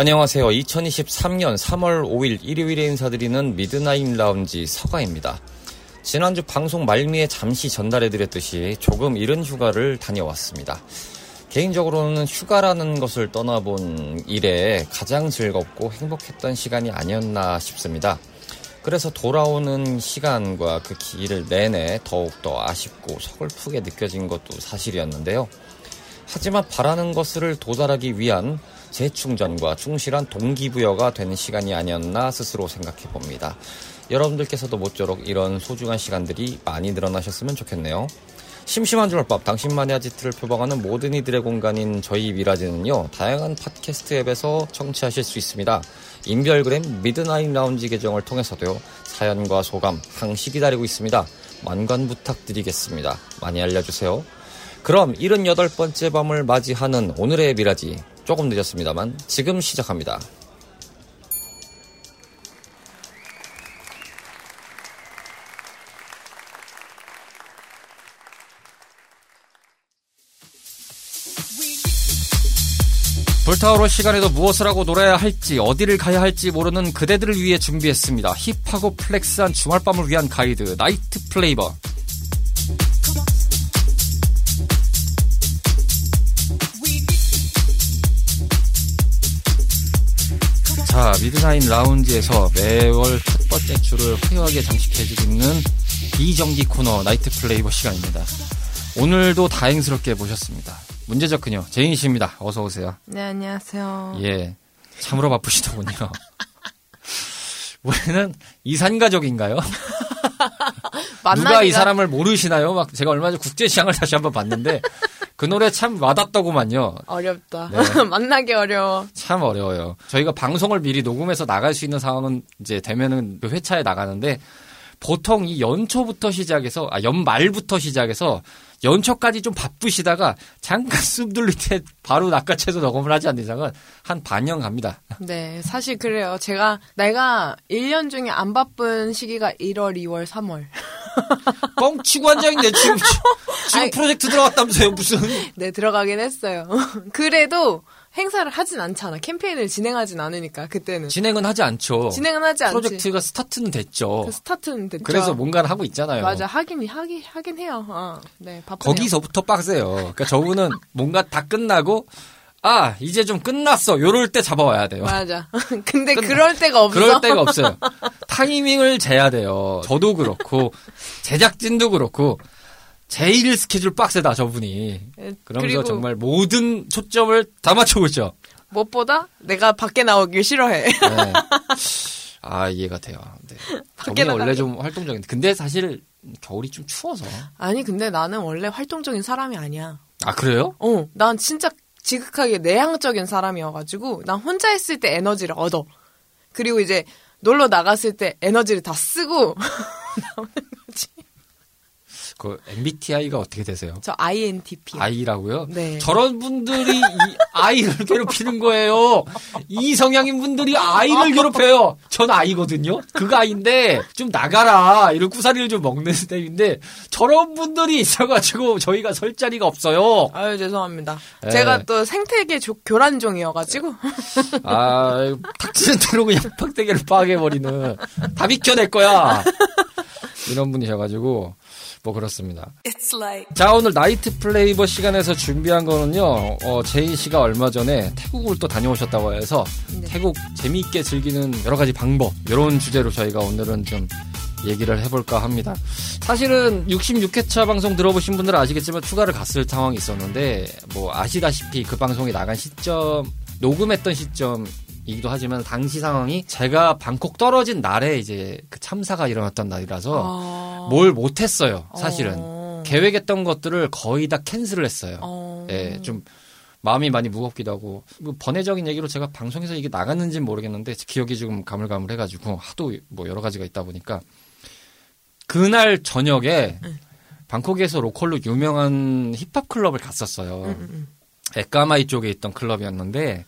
안녕하세요. 2023년 3월 5일 일요일에 인사드리는 Midnight Lounge 서가입니다. 지난주 방송 말미에 잠시 전달해드렸듯이 조금 이른 휴가를 다녀왔습니다. 개인적으로는 휴가라는 것을 떠나본 일에 가장 즐겁고 행복했던 시간이 아니었나 싶습니다. 그래서 돌아오는 시간과 그 길을 내내 더욱더 아쉽고 서글프게 느껴진 것도 사실이었는데요. 하지만 바라는 것을 도달하기 위한 재충전과 충실한 동기부여가 되는 시간이 아니었나 스스로 생각해 봅니다. 여러분들께서도 모쪼록 이런 소중한 시간들이 많이 늘어나셨으면 좋겠네요. 심심한 주말밤 당신만의 아지트를 표방하는 모든 이들의 공간인 저희 미라지는요 다양한 팟캐스트 앱에서 청취하실 수 있습니다. 인별그램 Midnight Lounge 계정을 통해서도요 사연과 소감 항시 기다리고 있습니다. 만관 부탁드리겠습니다. 많이 알려주세요. 그럼 78번째 밤을 맞이하는 오늘의 미라지 조금 늦었습니다만 지금 시작합니다. 불타오를 시간에도 무엇을 하고 놀아야 할지 어디를 가야 할지 모르는 그대들을 위해 준비했습니다. hip하고 flex한 주말밤을 위한 가이드 Night Flavor 자 Midnight Lounge에서 매월 첫 번째 주를 화려하게 장식해주고 있는 비정기 코너 Night Flavor 시간입니다. 오늘도 다행스럽게 모셨습니다. 문제적 그녀 제인 씨입니다. 어서 오세요. 네, 안녕하세요. 예, 참으로 바쁘시더군요. 우리는 이산 가족인가요? 누가 이 사람을 모르시나요? 막 제가 얼마 전 국제시장을 다시 한번 봤는데 그 노래 참 와닿더구만요. 어렵다. 네. 만나기 어려워. 참 어려워요. 저희가 방송을 미리 녹음해서 나갈 수 있는 상황은 이제 되면은 그 회차에 나가는데 보통 이 연초부터 시작해서 아 연말부터 시작해서 연초까지 좀 바쁘시다가 잠깐 숨 돌릴 때 바로 낚아채서 녹음을 하지 않는 이상은 한 반년 갑니다. 네, 사실 그래요. 제가 내가 1년 중에 안 바쁜 시기가 1월, 2월, 3월. 뻥치고 한장인데 지금 지금 아니, 프로젝트 들어갔다면서요 무슨? 네 들어가긴 했어요. 그래도 행사를 하진 않잖아. 캠페인을 진행하진 않으니까 그때는. 진행은 하지 않죠. 진행은 하지 않지. 프로젝트가 스타트는 됐죠. 그 스타트는 됐죠. 그래서 뭔가를 하고 있잖아요. 맞아. 하긴 하긴 하긴 해요. 어. 네, 바쁘네요. 거기서부터 빡세요. 그러니까 저분은 뭔가 다 끝나고 아, 이제 좀 끝났어. 요럴 때 잡아와야 돼요. 맞아. 근데 끝 그럴 때가 없어. 그럴 때가 없어요. 타이밍을 재야 돼요. 저도 그렇고, 제작진도 그렇고, 제일 스케줄 빡세다, 저분이. 그러면서 정말 모든 초점을 다 맞추고 있죠. 무엇보다 내가 밖에 나오길 싫어해. 네. 아, 이해가 돼요. 네. 저분이 원래 좀 활동적인데. 근데 사실 겨울이 좀 추워서. 아니, 근데 나는 원래 활동적인 사람이 아니야. 아, 그래요? 어, 난 진짜 지극하게 내향적인 사람이어가지고 난 혼자 있을 때 에너지를 얻어. 그리고 이제 놀러 나갔을 때 에너지를 다 쓰고. 그 MBTI가 어떻게 되세요? 저 INTP. I라고요? 네. 저런 분들이 이 I를 괴롭히는 거예요. 이 성향인 분들이 I를 괴롭혀요. 전 I거든요. 그가 I인데 좀 나가라. 이런 구사리를 좀 먹는 스타일인데 저런 분들이 있어가지고 저희가 설 자리가 없어요. 아유 죄송합니다. 네. 제가 또 생태계 조, 교란종이어가지고. 아 닥치는 대로 그냥 팍대기를 파괴해버리는 다 비켜낼 거야. 이런 분이셔가지고 뭐 그렇습니다. Like... 자 오늘 Night Flavor 시간에서 준비한 거는요. 어, 제인 씨가 얼마 전에 태국을 또 다녀오셨다고 해서 네. 태국 재미있게 즐기는 여러 가지 방법 이런 주제로 저희가 오늘은 좀 얘기를 해볼까 합니다. 사실은 66회차 방송 들어보신 분들은 아시겠지만 휴가를 갔을 상황이 있었는데 뭐 아시다시피 그 방송이 나간 시점 녹음했던 시점 이기도 하지만 당시 상황이 제가 방콕 떨어진 날에 이제 그 참사가 일어났던 날이라서 아. 뭘 못했어요. 사실은 어. 계획했던 것들을 거의 다 cancel을 했어요. 어. 예, 좀 마음이 많이 무겁기도 하고 뭐 번외적인 얘기로 제가 방송에서 이게 나갔는지는 모르겠는데 기억이 지금 가물가물해가지고 하도 뭐 여러 가지가 있다 보니까 그날 저녁에 네. 방콕에서 local로 유명한 힙합 클럽을 갔었어요. 음, 음, 에까마이 쪽에 있던 클럽이었는데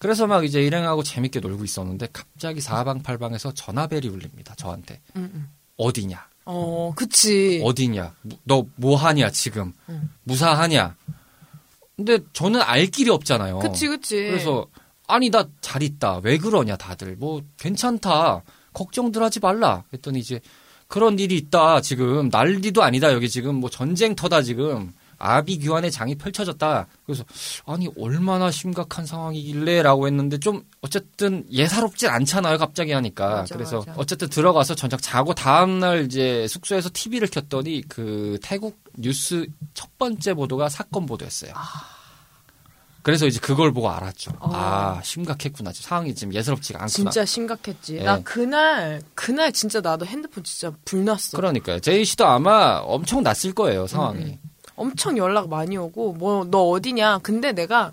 그래서 막 이제 일행하고 재밌게 놀고 있었는데 갑자기 사방팔방에서 전화벨이 울립니다. 저한테 음, 음. 어디냐, 어, 그치. 어디냐, 너 뭐 하냐 지금 음. 무사하냐. 근데 저는 알 길이 없잖아요. 그치, 그치. 그래서 아니 나 잘 있다. 왜 그러냐 다들 뭐 괜찮다. 걱정들 하지 말라. 했더니 이제 그런 일이 있다. 지금 난리도 아니다. 여기 지금 뭐 전쟁터다 지금. 아비규환의 장이 펼쳐졌다. 그래서 아니 얼마나 심각한 상황이길래라고 했는데 좀 어쨌든 예사롭진 않잖아요. 갑자기 하니까. 맞아, 그래서 맞아. 어쨌든 들어가서 전작 자고 다음 날 이제 숙소에서 TV를 켰더니 그 태국 뉴스 첫 번째 보도가 사건 보도였어요. 그래서 이제 그걸 보고 알았죠. 어. 아 심각했구나. 지금 상황이 지금 예사롭지가 않구나. 진짜 심각했지. 예. 나 그날, 그날 진짜 나도 핸드폰 진짜 불났어. 그러니까요. 제이 씨도 아마 엄청 났을 거예요 상황이. 음, 엄청 연락 많이 오고 뭐 너 어디냐 근데 내가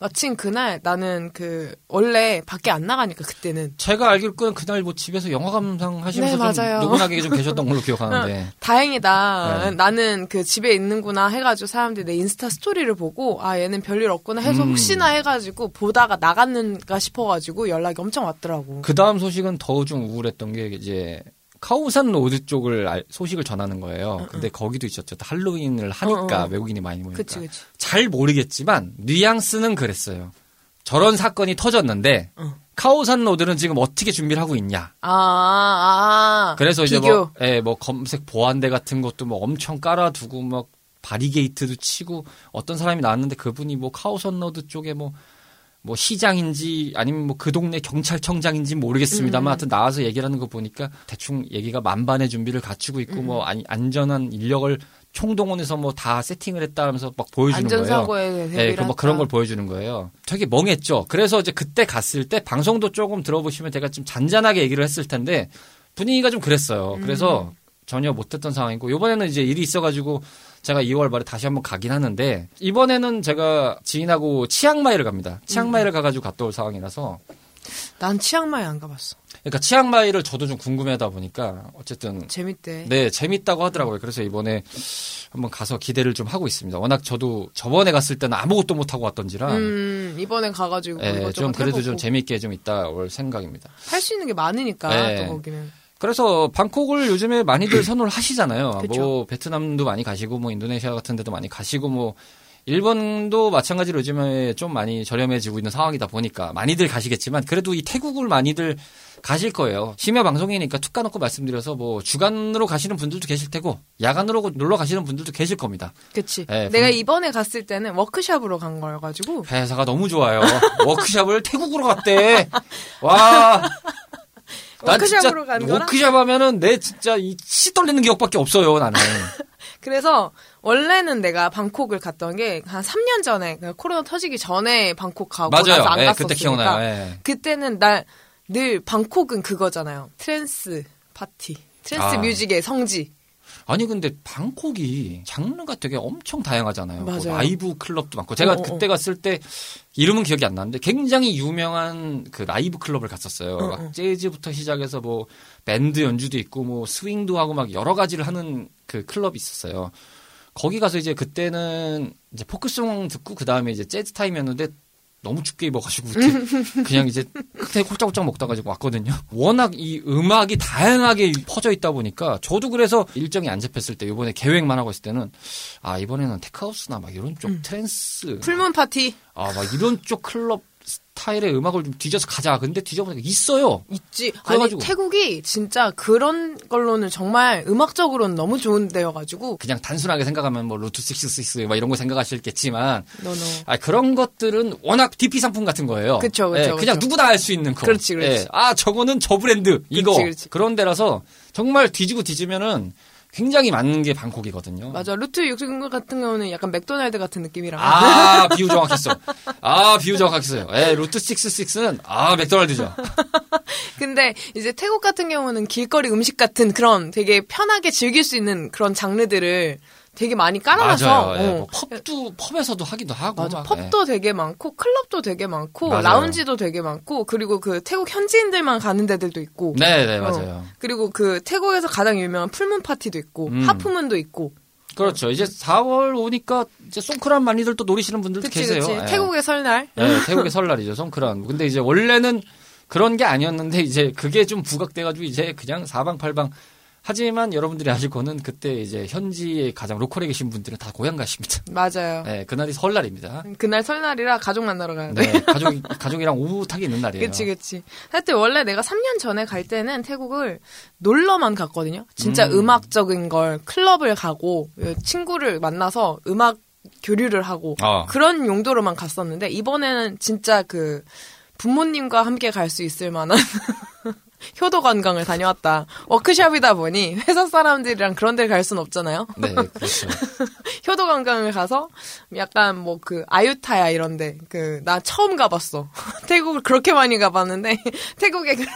마침 그날 나는 그 원래 밖에 안 나가니까 그때는 제가 알기로 는 그날 뭐 집에서 영화 감상 하시면서 네, 좀. 누구나게 좀 계셨던 걸로 기억하는데. 다행이다 네. 나는 그 집에 있는구나 해가지고 사람들이 내 인스타 스토리를 보고 아 얘는 별일 없구나 해서 음. 혹시나 해가지고 보다가 나갔는가 싶어가지고 연락이 엄청 왔더라고 그 다음 소식은 더 좀 우울했던 게 이제 카오산 로드 쪽을 알- 소식을 전하는 거예요. 근데 거기도 있었죠. 할로윈을 하니까 어, 어. 외국인이 많이 모이니까. 그치 그치 잘 모르겠지만 뉘앙스는 그랬어요. 저런 사건이 터졌는데 어. 카오산 로드는 지금 어떻게 준비를 하고 있냐. 아, 아, 아. 그래서 이제 비교. 뭐, 예, 뭐 검색 보안대 같은 것도 뭐 엄청 깔아두고 막 바리게이트도 치고 어떤 사람이 나왔는데 그분이 뭐 카오산 로드 쪽에 뭐 뭐 시장인지 아니면 뭐 그 동네 경찰청장인지 모르겠습니다만 음. 하여튼 나와서 얘기를 하는 거 보니까 대충 얘기가 만반의 준비를 갖추고 있고 음. 뭐 안전한 인력을 총동원해서 뭐 다 세팅을 했다 하면서 막 보여주는 거예요. 안전사고에 예, 그뭐 했다. 그런 걸 보여주는 거예요. 되게 멍했죠. 그래서 이제 그때 갔을 때 방송도 조금 들어보시면 제가 좀 잔잔하게 얘기를 했을 텐데 분위기가 좀 그랬어요. 그래서 음. 전혀 못했던 상황이고 이번에는 이제 일이 있어가지고 제가 2월 말에 다시 한번 가긴 하는데 이번에는 제가 지인하고 치앙마이를 갑니다. 치앙마이를 가가지고 갔다 올 상황이라서 난 치앙마이 안 가봤어 그러니까 치앙마이를 저도 좀 궁금해하다 보니까 어쨌든 재밌대 네, 재밌다고 하더라고요. 그래서 이번에 한번 가서 기대를 좀 하고 있습니다. 워낙 저도 저번에 갔을 때는 아무것도 못 하고 왔던지라 음 이번에 가가지고 예, 이것저것 좀 그래도 좀 해보고. 재밌게 좀 있다 올 생각입니다. 할 수 있는 게 많으니까 네. 또 거기는 그래서 방콕을 요즘에 많이들 선호를 하시잖아요. 그쵸. 뭐 베트남도 많이 가시고 뭐 인도네시아 같은 데도 많이 가시고 뭐 일본도 마찬가지로 요즘에 좀 많이 저렴해지고 있는 상황이다 보니까 많이들 가시겠지만 그래도 이 태국을 많이들 가실 거예요. 심야 방송이니까 툭 까놓고 말씀드려서 뭐 주간으로 가시는 분들도 계실 테고 야간으로 놀러 가시는 분들도 계실 겁니다. 그치 예, 내가 분- 이번에 갔을 때는 워크샵으로 간 거여가지고 회사가 너무 좋아요. 워크샵을 태국으로 갔대. 와. 난 진짜 워크샵 하면은 내 진짜 이 치 떨리는 기억밖에 없어요, 나는. 그래서 원래는 내가 방콕을 갔던 게 한 3년 전에 그러니까 코로나 터지기 전에 방콕 가고 나서 맞아요. 안 예, 갔었으니까 그때 기억나요. 예. 그때는 날 늘 방콕은 그거잖아요 trance 파티 trance 아. music의 성지 아니 근데 방콕이 장르가 되게 엄청 다양하잖아요. 뭐. 라이브 클럽도 많고 제가 어, 어, 그때 갔을 때 이름은 기억이 안 나는데 굉장히 유명한 그 라이브 클럽을 갔었어요. 어, 막 어. 재즈부터 시작해서 뭐 밴드 연주도 있고 뭐 스윙도 하고 막 여러 가지를 하는 그 클럽이 있었어요. 거기 가서 이제 그때는 이제 포크송 듣고 그 다음에 이제 재즈 타임이었는데 너무 춥게 입어가지고 그냥 이제 칵테일 홀짝홀짝 먹다 가지고 왔거든요. 워낙 이 음악이 다양하게 퍼져 있다 보니까 저도 그래서 일정이 안 잡혔을 때 이번에 계획만 하고 있을 때는 아 이번에는 tech house나 막 이런 쪽 trance full moon 파티 아 막 이런 쪽 클럽 스타일의 음악을 좀 뒤져서 가자. 근데 뒤져보니까 있어요. 있지. 그래가지고. 아니 태국이 진짜 그런 걸로는 정말 음악적으로는 너무 좋은 데여가지고 그냥 단순하게 생각하면 뭐 Route 66 막 이런 거 생각하실겠지만 아 그런 것들은 워낙 DP 상품 같은 거예요. 그쵸, 예, 그냥. 누구나 알 수 있는 거. 그렇지, 그렇지. 예, 아 저거는 저 브랜드 이거 그렇지, 그렇지. 런 데라서 정말 뒤지고 뒤지면은 굉장히 많은 게 방콕이거든요. 맞아. 루트 육승 같은 경우는 약간 맥도날드 같은 느낌이라. 아, 비유 정확했어. 아, 비유 정확했어요. 예, 루트 66는, 아, 맥도날드죠. 근데 이제 태국 같은 경우는 길거리 음식 같은 그런 되게 편하게 즐길 수 있는 그런 장르들을 되게 많이 깔아놔서. 맞아요. 예, 어. 뭐 펍도, 펍에서도 하기도 하고. 맞아. 막, 펍도 되게 많고 클럽도 되게 많고 맞아요. 라운지도 되게 많고 그리고 그 태국 현지인들만 가는 데들도 있고. 예. 네, 네, 어. 맞아요. 그리고 그 태국에서 가장 유명한 풀문 파티도 있고 음. 하프문도 있고. 그렇죠. 이제 4월 오니까 이제 송크란 많이들 또 노리시는 분들도 그치 계세요. 그치. 예. 태국의 설날. 네, 태국의 설날이죠, 송크란. 근데 이제 원래는 그런 게 아니었는데 이제 그게 좀 부각돼가지고 이제 그냥 사방팔방. 하지만 여러분들이 아실 거는 그때 이제 현지에 가장 로컬에 계신 분들은 다 고향 가십니다. 맞아요. 네, 그날이 설날입니다. 그날 설날이라 가족 만나러 돼. 네, 가족 가족이랑 오붓하게 있는 날이에요. 그치, 그치. 하여튼 원래 내가 3년 전에 갈 때는 태국을 놀러만 갔거든요. 진짜 음. 음. 악적인 걸 클럽을 가고 친구를 만나서 음악 교류를 하고 어. 그런 용도로만 갔었는데 이번에는 진짜 그 부모님과 함께 갈 수 있을 만한 효도 관광을 다녀왔다. 워크숍이다 보니 회사 사람들이랑 그런 데갈 순 없잖아요. 네, 그렇죠. 효도 관광을 가서 약간 뭐 그 아유타야 이런 데 그 나 처음 가봤어. 태국을 그렇게 많이 가봤는데 태국의 그런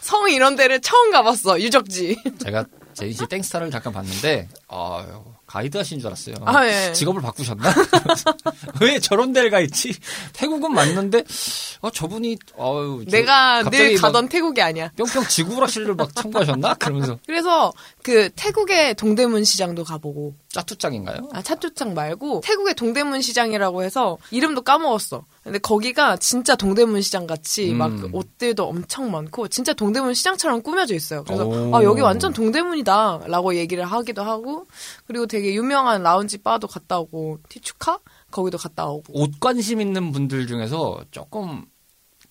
성 이런 데를 처음 가봤어 유적지. 제가 제인 씨 인스타를 잠깐 봤는데, 아 가이드 하신 줄 알았어요. 아, 예. 직업을 바꾸셨나? 왜 저런 데를 가 있지? 태국은 맞는데, 어, 저분이, 어유 내가 늘 가던 태국이 아니야. 뿅뿅 지구오락실을 막 참고하셨나? 그러면서 그래서 그 태국의 동대문 시장도 가보고 짜투짱인가요? 아 차투창 말고 태국의 동대문 시장이라고 해서 이름도 까먹었어. 근데 거기가 진짜 동대문 시장 같이 음. 막그 옷들도 엄청 많고 진짜 동대문 시장처럼 꾸며져 있어요. 그래서 오. 아 여기 완전 동대문이다라고 얘기를 하기도 하고 그리고 되게 유명한 라운지 바도 갔다 오고 티추카 거기도 갔다 오고 옷 관심 있는 분들 중에서 조금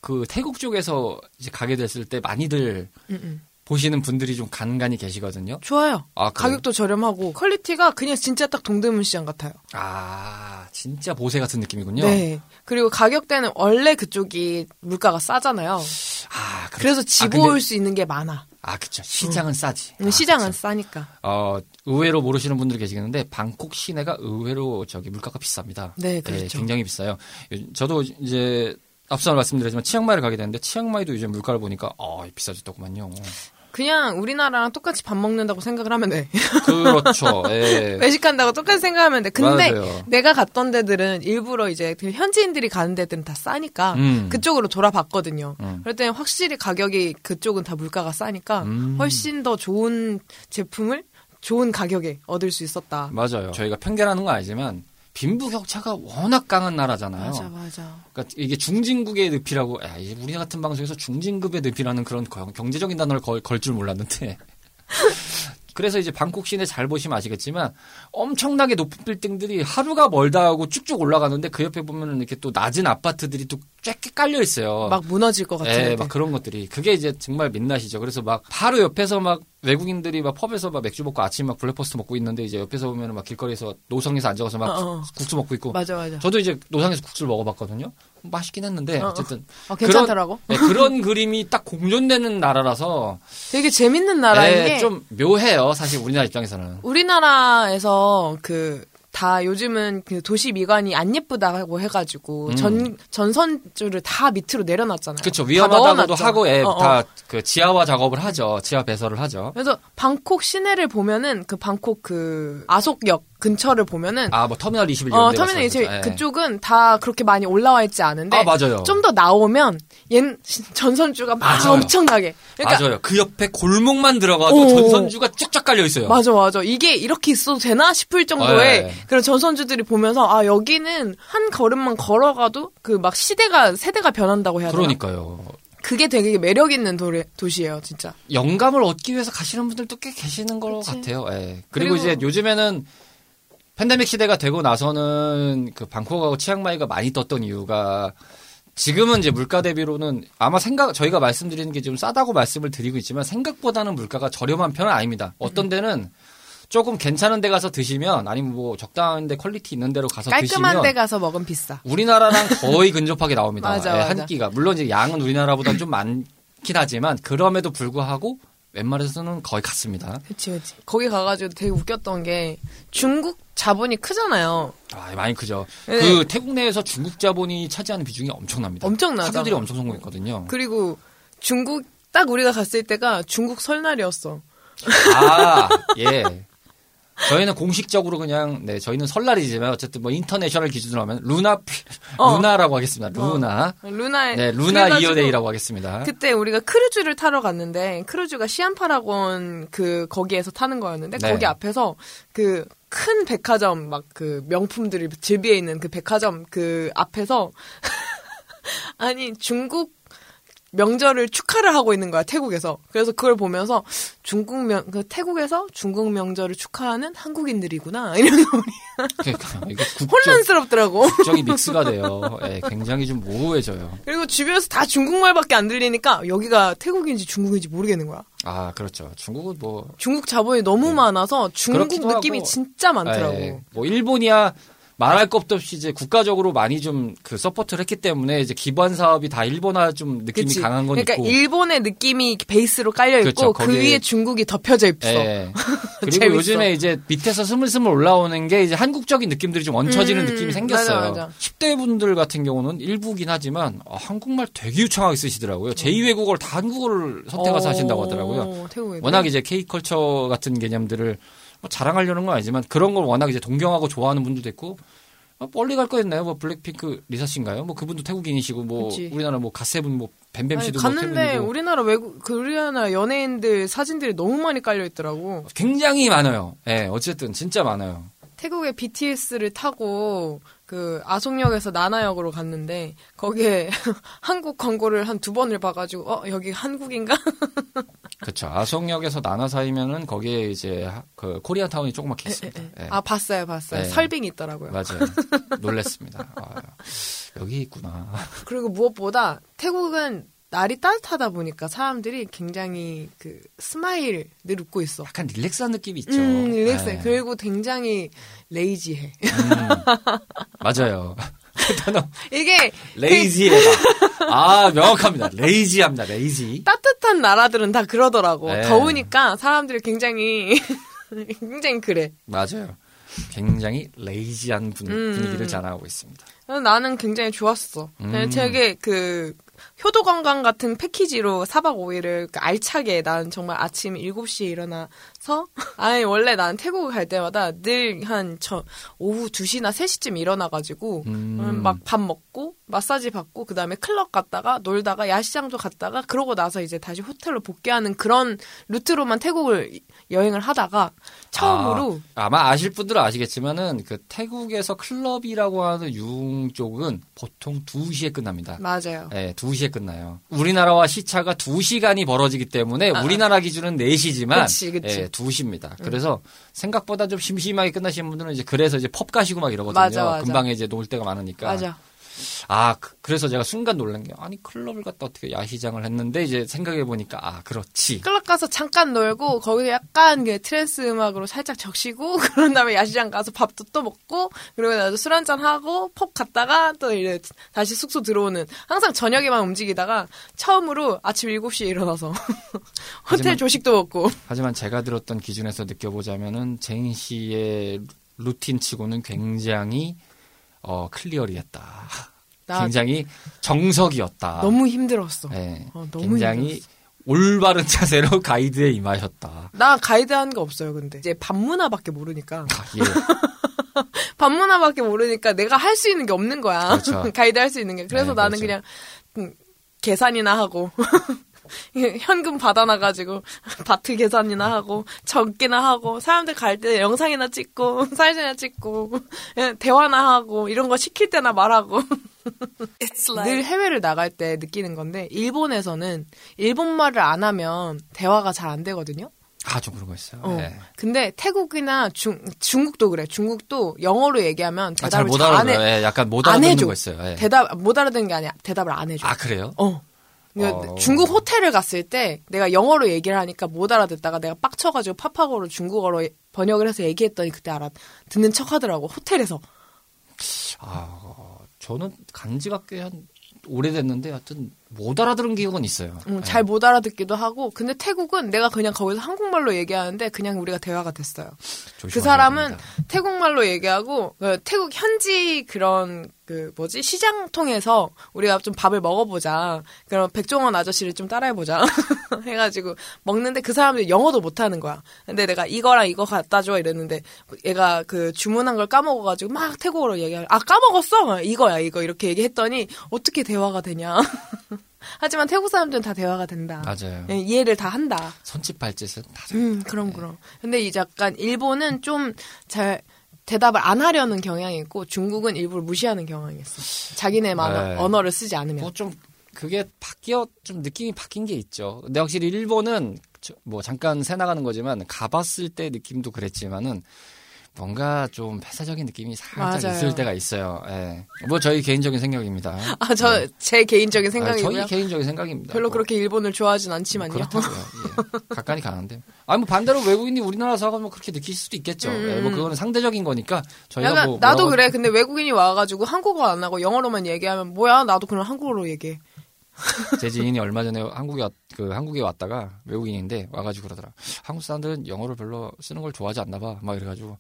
그 태국 쪽에서 이제 가게 됐을 때 많이들 음, 음. 보시는 분들이 좀 간간히 계시거든요. 좋아요. 아? 가격도 저렴하고 quality가 그냥 진짜 딱 동대문 시장 같아요. 아, 진짜 보세 같은 느낌이군요. 네. 그리고 가격대는 원래 그쪽이 물가가 싸잖아요. 아, 그래. 그래서 아, 집어 근데- 올수 있는 게 많아. 아, 그쵸. 시장은 싸지. 음, 아, 시장은 그쵸. 싸니까. 어, 의외로 모르시는 분들 계시겠는데, 방콕 시내가 의외로 저기 물가가 비쌉니다. 네, 그렇죠. 굉장히 비싸요. 요- 저도 이제, 앞서 말씀드렸지만, 치앙마이를 가게 됐는데, 치앙마이도 요즘 물가를 보니까, 어, 비싸졌더구만요. 그냥 우리나라랑 똑같이 밥 먹는다고 생각을 하면 돼. 그렇죠. 예. 외식한다고 똑같이 생각하면 돼. 근데 맞아요. 내가 갔던 데들은 일부러 이제 그 현지인들이 가는 데들은 다 싸니까 음. 그쪽으로 돌아봤거든요. 음. 그럴 때는 확실히 가격이 그쪽은 다 물가가 싸니까 음. 훨씬 더 좋은 제품을 좋은 가격에 얻을 수 있었다. 맞아요. 저희가 편견하는 건 아니지만, 빈부격차가 워낙 강한 나라잖아요. 맞아, 맞아. 그러니까 이게 중진국의 늪이라고 야, 우리 같은 방송에서 중진국의 늪이라는 그런 거- 경제적인 단어를 걸 줄 몰랐는데 그래서 이제 방콕 시내 잘 보시면 아시겠지만 엄청나게 높은 빌딩들이 하루가 멀다 하고 쭉쭉 올라가는데 그 옆에 보면은 이렇게 또 낮은 아파트들이 또 쫙 깔려 있어요. 막 무너질 것 같은. 예. 막 그런 것들이 그게 이제 정말 민낯이죠. 그래서 막 바로 옆에서 막 외국인들이 막 pub에서 막 맥주 먹고 아침 막 breakfast 먹고 있는데 이제 옆에서 보면은 막 길거리에서 노상에서 앉아서 막 어, 어. 국수 먹고 있고 맞아, 맞아. 저도 이제 노상에서 국수를 먹어봤거든요. 맛있긴 했는데 어, 어. 어쨌든 어, 괜찮더라고. 그런, 네, 그런 그림이 딱 공존되는 나라라서 되게 재밌는 나라인 네, 게좀 묘해요. 사실 우리나라 입장에서는. 우리나라에서 그다 요즘은 그 도시 미관이 안 예쁘다고 해가지고 음. 전 전선줄을 다 밑으로 내려놨잖아요. 그렇죠. 다 위험하다고도. 하고 예, 어, 어. 다그 지하화 작업을 하죠. 지하 배설을 하죠. 그래서 방콕 시내를 보면은 그 방콕 그 아속역 근처를 보면은 아 뭐 터미널 21 어 터미널 이제 말씀하시죠. 예. 그쪽은 다 그렇게 많이 올라와 있지 않은데 아 맞아요. 좀 더 나오면 옛 전선주가 막 맞아요. 엄청나게 그러니까 맞아요. 그 옆에 골목만 들어가도 오. 전선주가 쫙쫙 깔려 있어요. 맞아, 맞아. 이게 이렇게 있어도 되나 싶을 정도의 네. 그런 전선주들이 보면서, 아, 여기는 한 걸음만 걸어가도 그 막 시대가, 세대가 변한다고 해야 되나? 그러니까요. 그게 되게 매력 있는 도래, 도시예요, 진짜. 영감을 얻기 위해서 가시는 분들도 꽤 계시는 것. 같아요. 예. 그리고, 그리고- 이제 요즘에는 팬데믹 시대가 되고 나서는 그 방콕하고 치앙마이가 많이 떴던 이유가 지금은 이제 물가 대비로는 아마 생각 저희가 말씀드리는 게 좀 싸다고 말씀을 드리고 있지만 생각보다는 물가가 저렴한 편은 아닙니다. 어떤 데는 조금 괜찮은 데 가서 드시면 아니면 뭐 적당한 데 quality 있는 데로 가서 깔끔한 드시면 데 가서 먹으면 비싸. 우리나라랑 거의 근접하게 나옵니다. 맞아, 예, 맞아. 한 끼가 물론 이제 양은 우리나라보다 좀 많긴 하지만 그럼에도 불구하고 웬만해서는 거의 같습니다. 그치, 그치. 거기 가가지고 되게 웃겼던 게 중국 자본이 크잖아요. 아, 많이 크죠. 네. 그 태국 내에서 중국 자본이 차지하는 비중이 엄청납니다. 엄청나죠. 화교들이 엄청 성공했거든요. 그리고 중국 딱 우리가 갔을 때가 중국 설날이었어. 아, 예. 저희는 공식적으로 그냥 네 저희는 설날이지만 어쨌든 뭐 international 기준으로 하면 lunar 어. lunar라고 하겠습니다. lunar lunar에 네 lunar year day라고 하겠습니다. 그때 우리가 크루즈를 타러 갔는데 크루즈가 시암 파라곤 그 거기에서 타는 거였는데 네. 거기 앞에서 그 큰 백화점 막 그 명품들이 즐비해 있는 그 백화점 그 앞에서 아니 중국 명절을 축하를 하고 있는 거야 태국에서 그래서 그걸 보면서 중국 명 그 태국에서 중국 명절을 축하하는 한국인들이구나 이런 거 그러니까 이게 국적, 혼란스럽더라고 국적이 믹스가 돼요. 예, 굉장히 좀 모호해져요. 그리고 주변에서 다 중국말밖에 안 들리니까 여기가 태국인지 중국인지 모르겠는 거야 아 그렇죠. 중국은 뭐 중국 자본이 너무 많아서 중국 느낌이 하고, 진짜 많더라고. 예, 뭐 일본이야 말할 것도 없이 이제 국가적으로 많이 좀 그 support를 했기 때문에 이제 기반 사업이 다 일본화 좀 느낌이 그치? 강한 건 그러니까 있고. 일본의 느낌이 base로 깔려 있고 그렇죠. 그 위에 중국이 덮여져 있어. 예. 그리고. 요즘에 이제 밑에서 스물스물 올라오는 게 이제 한국적인 느낌들이 좀 얹혀지는 음, 느낌이 생겼어요. 맞아, 맞아. 10대 분들 같은 경우는 일부긴 하지만 아, 한국말 되게 유창하게 쓰시더라고요. 제2외국어를 다 한국어를 선택해서 어, 하신다고 하더라고요. 태국 애들. 워낙 이제 K컬처 같은 개념들을 뭐 자랑하려는 건 아니지만 그런 걸 워낙 이제 동경하고 좋아하는 분들도 있고 뭐 멀리 갈거 있나요? 뭐 블랙핑크 리사 씨인가요? 뭐 그분도 태국인이시고 뭐 그치. 우리나라 뭐 가세븐 뭐 뱀뱀 아니, 씨도 뭐 갔는데 태국인이고 우리나라 외국 그 우리나라 연예인들 사진들이 너무 많이 깔려 있더라고. 굉장히 많아요. 예, 어쨌든 진짜 많아요. 태국의 BTS를 타고 그 아송역에서 나나역으로 갔는데 거기에 한국 광고를 한 두 번을 봐가지고 어 여기 한국인가? 그렇죠. 아송역에서 나나 사이면은 거기에 이제 하- 그 코리아타운이 조그맣게 있습니다. 예. 아 봤어요 봤어요 네. 설빙이 있더라고요. 맞아요. 놀랬습니다. 아, 여기 있구나. 그리고 무엇보다 태국은 날이 따뜻하다 보니까 사람들이 굉장히 그 스마일을 늘 웃고 있어. 약간 릴렉스한 느낌이 있죠. 음, 릴렉스해. 예. 그리고 굉장히 레이지해. 음, 맞아요. 그 단어 이게 레이지해다. 아 명확합니다. 레이지합니다. 레이지. 따뜻한 나라들은 다 그러더라고. 네. 더우니까 사람들이 굉장히 굉장히 그래. 맞아요. 굉장히 레이지한 분, 음. 분위기를 자랑하고 있습니다. 나는 굉장히 좋았어. 음. 되게 그 효도 관광 같은 패키지로 4박 5일을 알차게 난 정말 아침 7시에 일어나서 아니 원래 난 태국 갈 때마다 늘 한 저 오후 2시나 3시쯤 일어나 가지고 음. 막밥 먹고 마사지 받고 그다음에 클럽 갔다가 놀다가 야시장도 갔다가 그러고 나서 이제 다시 호텔로 복귀하는 그런 루트로만 태국을 여행을 하다가 처음으로 아, 아마 아실 분들은 아시겠지만은 그 태국에서 클럽이라고 하는 유흥 쪽은 보통 2시에 끝납니다. 맞아요. 네, 2시에 끝나요. 우리나라와 시차가 2시간이 벌어지기 때문에 우리나라 기준은 4시지만 아. 그치, 그치. 예, 2시입니다. 그래서 생각보다 좀 심심하게 끝나신 분들은 이제 그래서 이제 펍 가시고 막 이러거든요. 맞아, 맞아. 금방 이제 놀 때가 많으니까. 맞아. 아, 그, 래서 제가 순간 놀란 게 아니 클럽을 갔다 어떻게 야시장을 했는데 이제 생각해 보니까 아, 그렇지. 클럽 가서 잠깐 놀고 거기서 약간 그 trance 음악으로 살짝 적시고 그런 다음에 야시장 가서 밥도 또 먹고 그리고 나서 술 한잔 하고 펍 갔다가 또 이제 다시 숙소 들어오는 항상 저녁에만 움직이다가 처음으로 아침 7시에 일어나서 호텔 하지만- 조식도 먹고 하지만 제가 들었던 기준에서 느껴보자면은 제인 씨의 루틴 치고는 굉장히 어, clearly했다. 나 굉장히 정석이었다. 너무 힘들었어. 예, 어, 너무 굉장히 힘들었어. 올바른 자세로 가이드에 임하셨다. 나 가이드 하는 거 없어요, 근데. 이제 반문화밖에 모르니까. 아, 예. 반문화밖에 모르니까 내가 할 수 있는 게 없는 거야. 그렇죠. 가이드 할 수 있는 게. 그래서 네, 나는 그렇죠. 그냥 음, 계산이나 하고 현금 받아놔가지고 바트 계산이나 하고 적기나 하고 사람들 갈 때 영상이나 찍고 사진이나 찍고 그냥 대화나 하고 이런 거 시킬 때나 말하고 늘 해외를 나갈 때 느끼는 건데 일본에서는 일본 말을 안 하면 대화가 잘 안 되거든요. 아, 좀 그런 거 있어요. 어. 예. 근데 태국이나 중 중국도 그래. 중국도 영어로 얘기하면 아, 잘 대답을 못잘안 해. 알아들어요. 예, 약간 못안 알아듣는. 거 있어요. 예. 대답 못 알아듣는 게 아니야. 대답을 안 해줘. 아, 그래요? 어. 그러니까 어. 중국 호텔을 갔을 때 내가 영어로 얘기를 하니까 못 알아듣다가 내가 빡쳐가지고 파파고로 중국어로 번역을 해서 얘기했더니 그때 알아 듣는 척 하더라고 호텔에서 아, 어, 저는 간지가 꽤 한 오래됐는데 하여튼 못 알아들은 기억은 있어요. 음, 네. 잘못 알아듣기도 하고 근데 태국은 내가 그냥 거기서 한국말로 얘기하는데 그냥 우리가 대화가 됐어요. 그 사람은 됩니다. 태국말로 얘기하고 그 태국 현지 그런 그 뭐지 시장 통해서 우리가 좀 밥을 먹어보자. 그럼 백종원 아저씨를 좀 따라해보자. 해가지고 먹는데 그 사람들이 영어도 못하는 거야. 근데 내가 이거랑 이거 갖다 줘 이랬는데 얘가 그 주문한 걸 까먹어가지고 막 태국어로 얘기하. 아 까먹었어? 이거야 이거 이렇게 얘기했더니 어떻게 대화가 되냐. 하지만 태국 사람들은 다 대화가 된다. 맞아요. 예, 이해를 다 한다. 손짓 발짓은 다 음, 그럼, 그럼. 근데 이제 약간 일본은 좀 잘 대답을 안 하려는 경향이 있고 중국은 일부러 무시하는 경향이 있어. 자기네 말 네. 언어를 쓰지 않으면. 뭐 좀 그게 바뀌어 좀 느낌이 바뀐 게 있죠. 근데 확실히 일본은 저- 뭐 잠깐 새 나가는 거지만 가봤을 때 느낌도 그랬지만은 뭔가 좀 폐쇄적인 느낌이 살짝 맞아요. 있을 때가 있어요. 예. 뭐 저희 개인적인 생각입니다. 아, 저, 제 개인적인 아, 생각이고요. 저희 개인적인 생각입니다. 별로 뭐. 그렇게 일본을 좋아하진 않지만요. 그렇다고요. 예. 가까이 가는데. 아니 뭐 반대로 외국인이 우리나라 사가 뭐 그렇게 느낄 수도 있겠죠. 예, 뭐 그거는 상대적인 거니까 저희가 음, 약간 뭐 나도 뭐라고- 그래. 근데 외국인이 와가지고 한국어 안 하고 영어로만 얘기하면 뭐야? 나도 그럼 한국어로 얘기해. 제 지인이 얼마 전에 한국에 왔, 그 한국에 왔다가 외국인인데 와가지고 그러더라. 한국 사람들은 영어를 별로 쓰는 걸 좋아하지 않나 봐. 막 이래가지고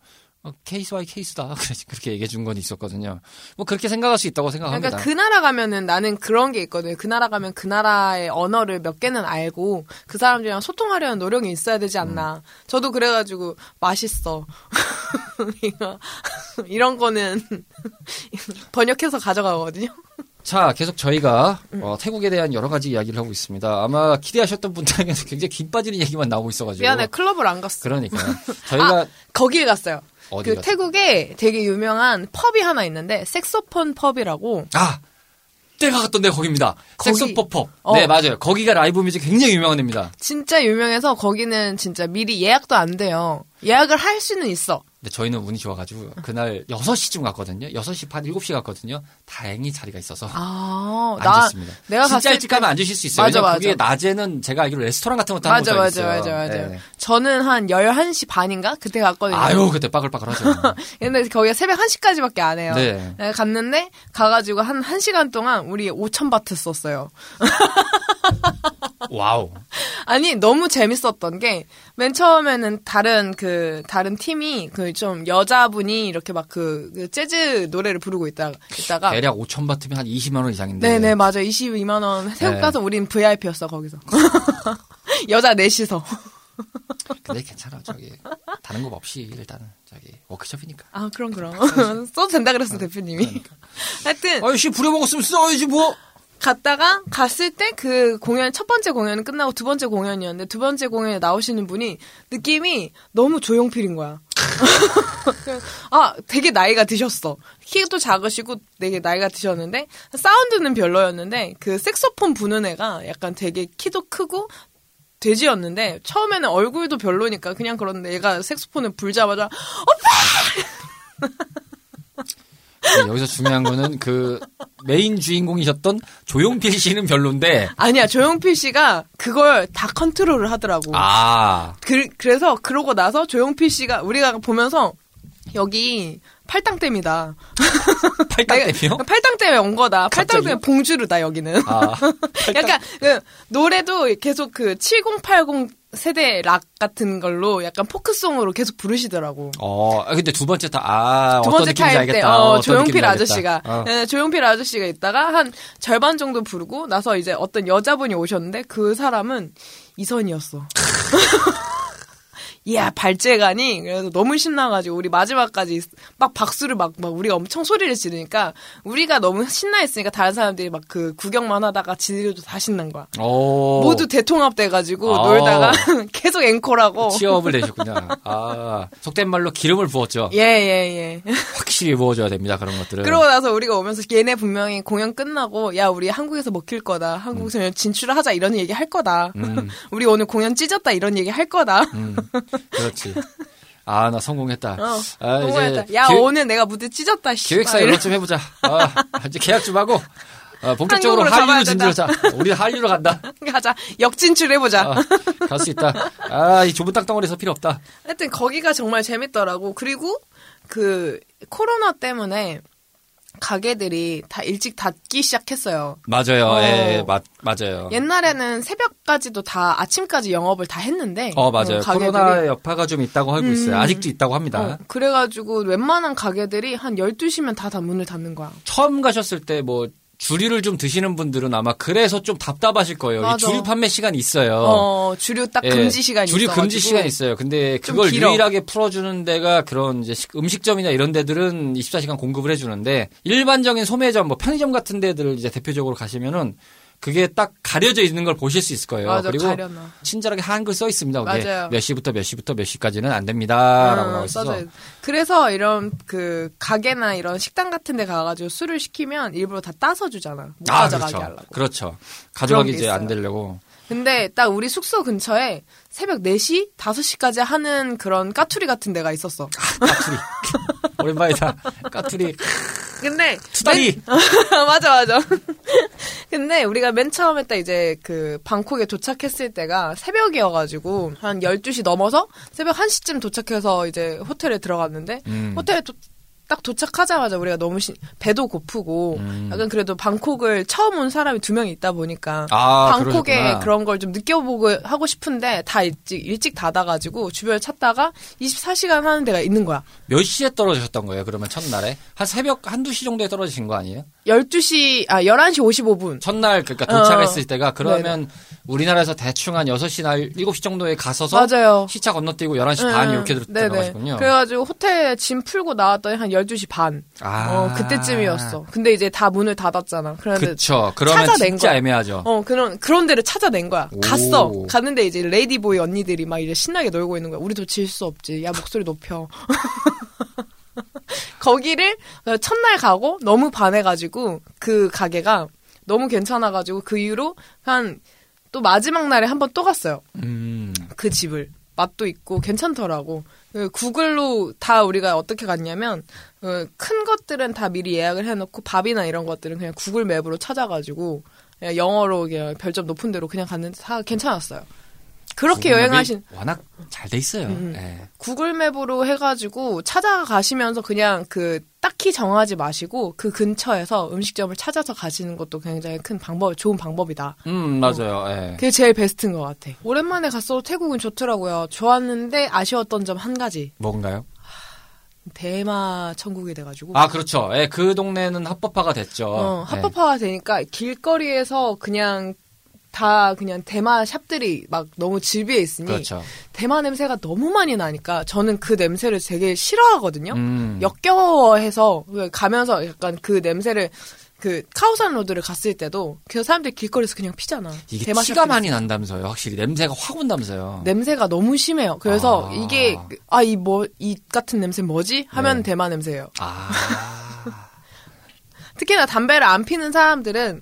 어, case by case다. 그렇게 얘기해 준 건 있었거든요. 뭐 그렇게 생각할 수 있다고 생각합니다. 그러니까 그 나라 가면은 나는 그런 게 있거든요. 그 나라 가면 그 나라의 언어를 몇 개는 알고 그 사람들이랑 소통하려는 노력이 있어야 되지 않나. 음. 저도 그래가지고 맛있어. 이런 거는 번역해서 가져가거든요. 자, 계속 저희가 음. 어, 태국에 대한 여러 가지 이야기를 하고 있습니다. 아마 기대하셨던 분들에게는 굉장히 김 빠지는 얘기만 나오고 있어가지고. 미안해 클럽을 안 갔어. 그러니까 저희가 아, 거기에 갔어요. 그? 태국에 되게 유명한 pub이 하나 있는데 Saxophone Pub이라고 아 때가 갔던 데 거기입니다. 거기- Saxophone Pub. 어. 네 맞아요. 거기가 live music 굉장히 유명한 데입니다. 진짜 유명해서 거기는 진짜 미리 예약도 안 돼요. 예약을 할 수는 있어. 근데 저희는 운이 좋아가지고 그날 6시쯤 갔거든요. 6시 반 7시 갔거든요. 다행히 자리가 있어서 아, 나 앉았습니다. 내가 진짜 일찍 때 가면 앉으실 수 있어요. 맞아, 왜냐면 그게 맞아. 낮에는 제가 알기로 레스토랑 같은 것도 맞아, 맞아, 있어요. 맞아, 맞아. 네. 저는 한 11시 반인가? 그때 갔거든요. 아유 그때 빠글빠글하죠. 근데 거기가 새벽 1시까지밖에 안 해요. 네. 내가 갔는데, 가가지고 한 1시간 동안 우리 5천 바트 썼어요. wow. 아니, 너무 재밌었던 게, 맨 처음에는 다른 그, 다른 팀이 그 좀 여자분이 이렇게 막 그, 그 재즈 노래를 부르고 있다가, 있다가. 대략 5천 바트면 한 20만 원 이상인데. 네네, 맞아. 22만 원. 태국 네. 가서 우린 VIP였어, 거기서. 여자 넷이서. 근데 괜찮아. 저기 다른 거 없이 일단은 저기 워크숍이니까. 아, 그럼, 그럼. 써도 된다 그랬어, 대표님이. 하여튼, 아이씨 부려 먹었으면 써야지 뭐. 갔다가 갔을 때 그 공연 첫 번째 공연은 끝나고 두 번째 공연이었는데 두 번째 공연에 나오시는 분이 느낌이 너무 조용필인 거야. 아, 되게 나이가 드셨어. 키도 작으시고 되게 나이가 드셨는데 사운드는 별로였는데 그 색소폰 부는 애가 약간 되게 키도 크고 돼지였는데 처음에는 얼굴도 별로니까 그냥 그런데 얘가 색소폰을 불자마자 네, 여기서 중요한 거는 그 메인 주인공이셨던 조용필 씨는 별론데. 아니야 조용필 씨가 그걸 다 컨트롤을 하더라고. 아. 그, 그래서 그러고 나서 조용필 씨가 우리가 보면서 여기 팔당댐이다. 팔당 때문이요? 팔당 때문에 온 거다. 팔당? 때문에 봉주르다 여기는. 아. 약간 그 노래도 계속 그 7080 세대 락 같은 걸로 약간 포크송으로 계속 부르시더라고. 어, 아, 근데 두 번째 타, 아, 두 어떤 번째 타임 때. 어, 조용필. 아저씨가, 어. 네, 조용필 아저씨가 있다가 한 절반 정도 부르고 나서 이제 어떤 여자분이 오셨는데 그 사람은 이선희였어. 이야, 발재간이, 그래서 너무 신나가지고, 우리 마지막까지 막 박수를 막, 막 우리가 엄청 소리를 지르니까, 우리가 너무 신나했으니까 다른 사람들이 막 그 구경만 하다가 지들도 다 신난 거야. 오. 모두 대통합돼가지고 아. 놀다가 계속 앵콜하고. 취업을 내셨구나. 아, 속된 말로 기름을 부었죠. 예, 예, 예. 확실히 부어줘야 됩니다, 그런 것들은. 그러고 나서 우리가 오면서 얘네 분명히 공연 끝나고 야 우리 한국에서 먹힐 거다 한국에서 진출을 하자 이런 얘기 할 거다 음. 우리 오늘 공연 찢었다 이런 얘기 할 거다 음, 그렇지. 아, 나 성공했다. 어, 아, 성공했다. 야 기획- 오늘 내가 무대 찢었다 씨. 기획사 막 연락 좀 해보자. 아, 이제 계약 좀 하고. 아, 본격적으로 한류로 진출하자. 우리 한류로 간다. 이런- 가자 역진출 해보자 아, 갈수 있다. 아, 이 좁은 땅덩어리에서 필요 없다. 하여튼 거기가 정말 재밌더라고 그리고 그 코로나 때문에 가게들이 다 일찍 닫기 시작했어요. 맞아요. 어. 예, 맞, 맞아요. 옛날에는 새벽까지도 다 아침까지 영업을 다 했는데. 어, 맞아요. 어, 가게들이. 코로나의 여파가 좀 있다고 있어요. 음. 아직도 있다고 합니다. 어, 그래가지고 웬만한 가게들이 한 12시면 다, 다 문을 닫는 거야. 처음 가셨을 때 뭐 주류를 좀 드시는 분들은 아마 그래서 좀 답답하실 거예요. 이 맞아. 주류 판매 시간이 있어요. 어, 주류 딱 예, 금지 시간이 주류 있어가지고. 금지 시간이 있어요. 근데 좀 그걸. 유일하게 풀어주는 데가 그런 이제 식- 음식점이나 이런 데들은 24시간 공급을 해주는데 일반적인 소매점, 뭐 편의점 같은 데들 이제 대표적으로 가시면은 그게 딱 가려져 있는 걸 보실 수 있을 거예요. 맞아, 그리고 가려놔. 친절하게 한글 써 있습니다. 맞아요. 몇 시부터 몇 시부터 몇 시까지는 안 됩니다라고 어, 나와 있어서 그래서 이런 그 가게나 이런 식당 같은 데 가가지고 술을 시키면 일부러 다 따서 주잖아. 못 아, 가져가게 그렇죠. 하려고. 그렇죠. 가져가기 게 이제 안 있어요. 되려고. 근데 딱 우리 숙소 근처에 새벽 4시, 5시까지 하는 그런 까투리 같은 데가 있었어. 까투리. 오랜만이다. 까투리. 근데 투다리. 맞아 맞아. 근데 우리가 맨 처음에 딱 이제 그 방콕에 도착했을 때가 새벽이어가지고 한 12시 넘어서 새벽 1시쯤 도착해서 이제 호텔에 들어갔는데 음. 호텔에 도- 딱 도착하자마자 우리가 너무 시- 배도 고프고 음. 약간 그래도 방콕을 처음 온 사람이 두 명 있다 보니까 아, 방콕에. 그런 걸 좀 느껴보고 하고 싶은데 다 일찍 일찍 닫아가지고 주변을 찾다가 24시간 하는 데가 있는 거야. 몇 시에 떨어지셨던 거예요? 그러면 첫날에? 한 새벽 한두 시 정도에 떨어지신 거 아니에요? 12시 아 11시 55분. 첫날 그러니까 도착했을 어. 때가 그러면 우리나라에서 대충 한 6시나 7시 정도에 가서서 맞아요. 시차 건너뛰고 11시 반 이렇게 들- 네네. 들어가시군요. 그래가지고 호텔 짐 풀고 나왔더니 한 12시 반. 아. 어, 그때쯤이었어. 근데 이제 다 문을 닫았잖아. 그런데 그쵸. 그러면 찾아낸 진짜 거야. 애매하죠. 어, 그런, 그런 데를 찾아낸 거야. 오. 갔어. 갔는데 이제 ladyboy 언니들이 막 이제 신나게 놀고 있는 거야. 우리도 질 수 없지. 야, 목소리 높여. 거기를 첫날 가고 너무 반해 가지고 그 가게가 너무 괜찮아 가지고 그 이후로 한 또 마지막 날에 한 번 또 갔어요. 음. 그 집을 맛도 있고 괜찮더라고. 그 구글로 다 우리가 어떻게 갔냐면 어, 큰 것들은 다 미리 예약을 해놓고 밥이나 이런 것들은 그냥 구글 맵으로 찾아가지고 그냥 영어로 그냥 별점 높은 데로 그냥 갔는데 다 괜찮았어요. 그렇게 여행하신 워낙 잘 돼 있어요. 음. 예. 구글 맵으로 해가지고 찾아가시면서 그냥 그 딱히 정하지 마시고 그 근처에서 음식점을 찾아서 가시는 것도 굉장히 큰 방법, 좋은 방법이다. 음, 맞아요. 예. 그게 제일 베스트인 것 같아. 오랜만에 갔어도 태국은 좋더라고요. 좋았는데 아쉬웠던 점 한 가지. 뭔가요? 대마 천국이 돼가지고. 아, 그렇죠. 예, 그 동네는 합법화가 됐죠. 어, 예. 합법화가 되니까 길거리에서 그냥 다 그냥 대마 샵들이 막 너무 질비해 있으니 그렇죠. 대마 냄새가 너무 많이 나니까 저는 그 냄새를 되게 싫어하거든요. 음. 역겨워해서 가면서 약간 그 냄새를 그 카오산 로드를 갔을 때도 그 사람들이 길거리에서 그냥 피잖아. 이게 대마 티가 많이 난다면서요. 확실히 냄새가 확 온다면서요. 냄새가 너무 심해요. 그래서 아. 이게 아 이 뭐 이 같은 냄새 뭐지? 하면 네. 대마 냄새예요. 아. 특히나 담배를 안 피는 사람들은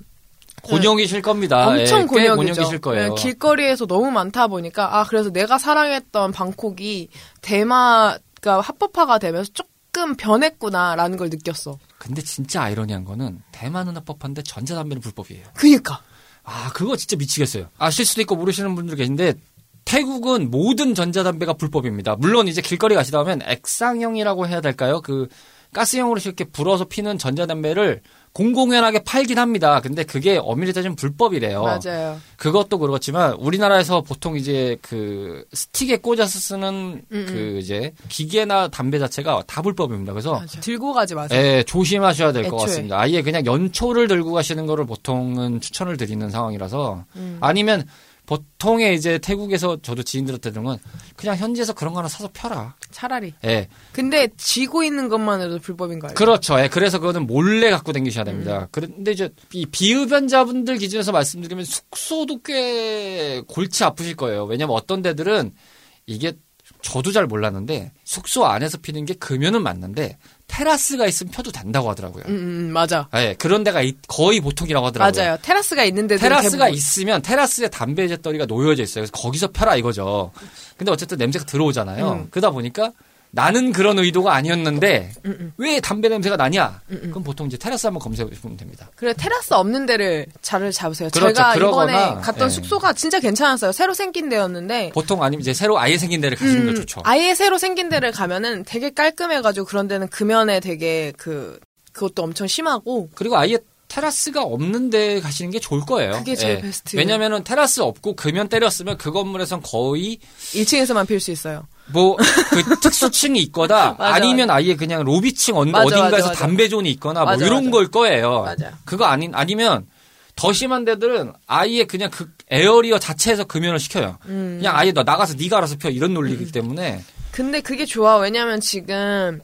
곤욕이실 겁니다. 엄청 예, 곤욕이죠. 곤욕이실 거예요. 네, 길거리에서 너무 많다 보니까 아 그래서 내가 사랑했던 방콕이 대마가 합법화가 되면서 조금 변했구나라는 걸 느꼈어. 근데 진짜 아이러니한 거는 대만은 합법한데 전자담배는 불법이에요. 그니까 아, 그거 진짜 미치겠어요. 아실 수도 있고 모르시는 분들 계신데 태국은 모든 전자담배가 불법입니다. 물론 이제 길거리 가시다 보면 액상형이라고 해야 될까요? 그 가스형으로 이렇게 불어서 피는 전자담배를 공공연하게 팔긴 합니다. 근데 그게 엄밀히 따지면 불법이래요. 맞아요. 그것도 그렇지만 우리나라에서 보통 이제 그 스틱에 꽂아서 쓰는 음, 그 이제 기계나 담배 자체가 다 불법입니다. 그래서 맞아. 들고 가지 마세요. 예, 조심하셔야 될 것. 같습니다. 아예 그냥 연초를 들고 가시는 거를 보통은 추천을 드리는 상황이라서 음. 아니면 보통의 이제 태국에서 저도 지인들한테 들은 건 그냥 현지에서 그런 거 하나 사서 펴라. 차라리. 예. 근데 쥐고 있는 것만으로도 불법인 거 알죠? 그렇죠. 예. 그래서 그거는 몰래 갖고 다니셔야 됩니다. 음. 그런데 이제 이 비흡연자분들 기준에서 말씀드리면 숙소도 꽤 골치 아프실 거예요. 왜냐면 어떤 데들은 이게 저도 잘 몰랐는데 숙소 안에서 피는 게 금연은 맞는데 테라스가 있으면 펴도 된다고 하더라고요. 음, 음, 맞아. 예, 그런 데가 이- 거의 보통이라고 하더라고요. 맞아요. 테라스가 있는데도 테라스가 대부분- 있으면 테라스에 담배 재떨이가 놓여져 있어요. 그래서 거기서 펴라 이거죠. 근데 어쨌든 냄새가 들어오잖아요. 음. 그러다 보니까 나는 그런 의도가 아니었는데 음, 음. 왜 담배 냄새가 나냐? 음, 음. 그럼 보통 이제 테라스 한번 검색해 보시면 됩니다. 그래 테라스 없는 데를 자를 잡으세요. 그렇죠. 제가 그러거나, 이번에 갔던 예. 숙소가 진짜 괜찮았어요. 새로 생긴 데였는데 보통 아니면 이제 새로 아예 생긴 데를 가시는 게 음, 좋죠. 아예 새로 생긴 데를 가면은 되게 깔끔해가지고 그런 데는 금연에 되게 그 그것도 엄청 심하고 그리고 아예 테라스가 없는데 가시는 게 좋을 거예요. 그게 제일 예. 베스트예요. 왜냐면은 테라스 없고 금연 때렸으면 그 건물에선 거의 1층에서만 필 수 있어요. 뭐 그 특수층이 있거나 아니면 아예 그냥 로비층 어, 맞아, 어딘가에서 맞아, 맞아. 담배 zone이 있거나 뭐 맞아, 이런 맞아. 걸 거예요. 맞아. 그거 아닌 아니면 더 심한 데들은 아예 그냥 그 area 자체에서 금연을 시켜요. 음. 그냥 아예 너 나가서 네가 알아서 펴 이런 논리이기 때문에 근데 그게 좋아. 왜냐면 지금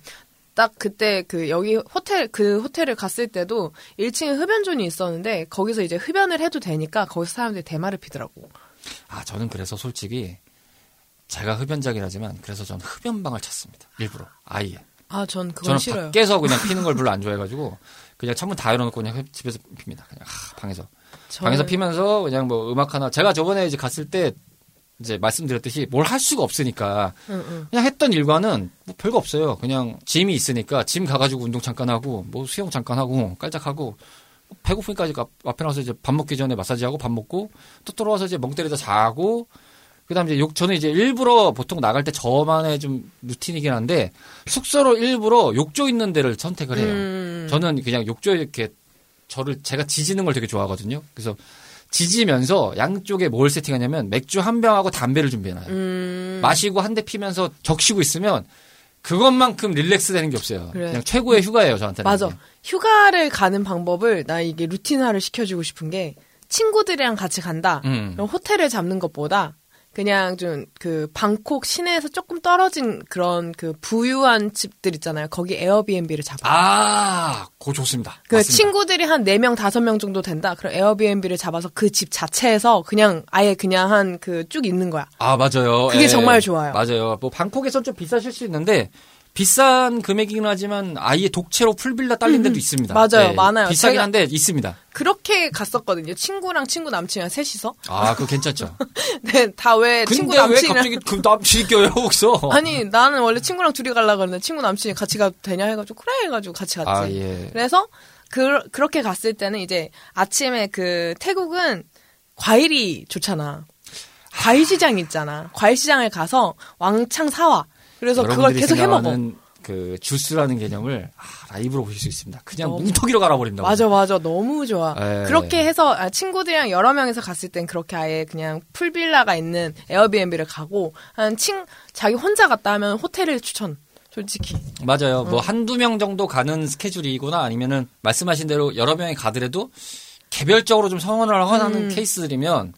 딱 그때 그 여기 호텔 그 호텔을 갔을 때도 1층에 흡연존이 있었는데 거기서 이제 흡연을 해도 되니까 거기서 사람들이 대마를 피더라고. 아 저는 그래서 솔직히 제가 흡연자긴 하지만 그래서 저는 흡연방을 찾습니다. 일부러 아예. 아, 전 그건 저는 싫어요. 밖에서 그냥 피는 걸 별로 안 좋아해가지고 그냥 창문 다 열어놓고 그냥 집에서 핍니다. 그냥 하, 방에서 저는- 방에서 피면서 그냥 뭐 음악 하나 제가 저번에 이제 갔을 때 이제 말씀드렸듯이 뭘 할 수가 없으니까 응, 응. 그냥 했던 일과는 뭐 별거 없어요. 그냥 짐이 있으니까 짐 가가지고 운동 잠깐 하고 뭐 수영 잠깐 하고 깔짝하고 배고프니까 이제 앞- 앞에 나서 이제 밥 먹기 전에 마사지하고 밥 먹고 또 들어와서 이제 멍 때리다 자고 그다음 이제 욕 저는 이제 일부러 보통 나갈 때 저만의 좀 루틴이긴 한데 숙소로 일부러 욕조 있는 데를 선택을 해요. 음. 저는 그냥 욕조에 이렇게 저를 제가 지지는 걸 되게 좋아하거든요. 그래서 지지면서 양쪽에 뭘 세팅하냐면 맥주 한 병하고 담배를 준비해놔요. 음. 마시고 한 대 피면서 적시고 있으면 그것만큼 릴렉스 되는 게 없어요. 그래. 그냥 최고의 휴가예요, 저한테는. 맞아. 이게. 휴가를 가는 방법을 나 이게 루틴화를 시켜주고 싶은 게 친구들이랑 같이 간다. 음. 그럼 호텔을 잡는 것보다 그냥 좀 그 방콕 시내에서 조금 떨어진 그런 그 부유한 집들 있잖아요. 거기 에어비앤비를 잡아. 아, 그거 좋습니다. 그 맞습니다. 친구들이 한 4명, 5명 정도 된다. 그럼 에어비앤비를 잡아서 그 집 자체에서 그냥 아예 그냥 한 그 쭉 있는 거야. 아, 맞아요. 그게 예. 정말 좋아요. 맞아요. 뭐 방콕에선 좀 비싸실 수 있는데 비싼 금액이긴 하지만 아예 독채로 풀빌라 딸린 데도 있습니다. 음, 맞아요. 예. 많아요. 비싸긴 한데 있습니다. 그렇게 갔었거든요. 친구랑 친구 남친이랑 셋이서. 아, 그거 괜찮죠. 네, 다 왜 친구 근데 왜 남친이랑 갑자기 그 남친이 껴요, 거기서? 아니 나는 원래 친구랑 둘이 가려고 그랬는데 친구 남친이 같이 가도 되냐 해가지고 그래 해가지고 같이 갔지. 아, 예. 그래서 그, 그렇게 갔을 때는 이제 아침에 그 태국은 과일이 좋잖아. 과일 시장 있잖아. 과일 시장을 가서 왕창 사와. 그래서 그걸 계속 해먹어. 그 주스라는 개념을 아, 라이브로 보실 수 있습니다. 그냥 너무- 뭉텅이로 갈아버린다고. 맞아, 맞아. 너무 좋아. 예. 그렇게 해서 아, 친구들이랑 여러 명이서 갔을 땐 그렇게 아예 그냥 풀빌라가 있는 에어비앤비를 가고 한 친, 자기 혼자 갔다 하면 호텔을 추천. 솔직히. 맞아요. 어. 뭐 한두 명 정도 가는 스케줄이거나 아니면은 말씀하신 대로 여러 명이 가더라도 개별적으로 좀 성원을 하는 음. 케이스들이면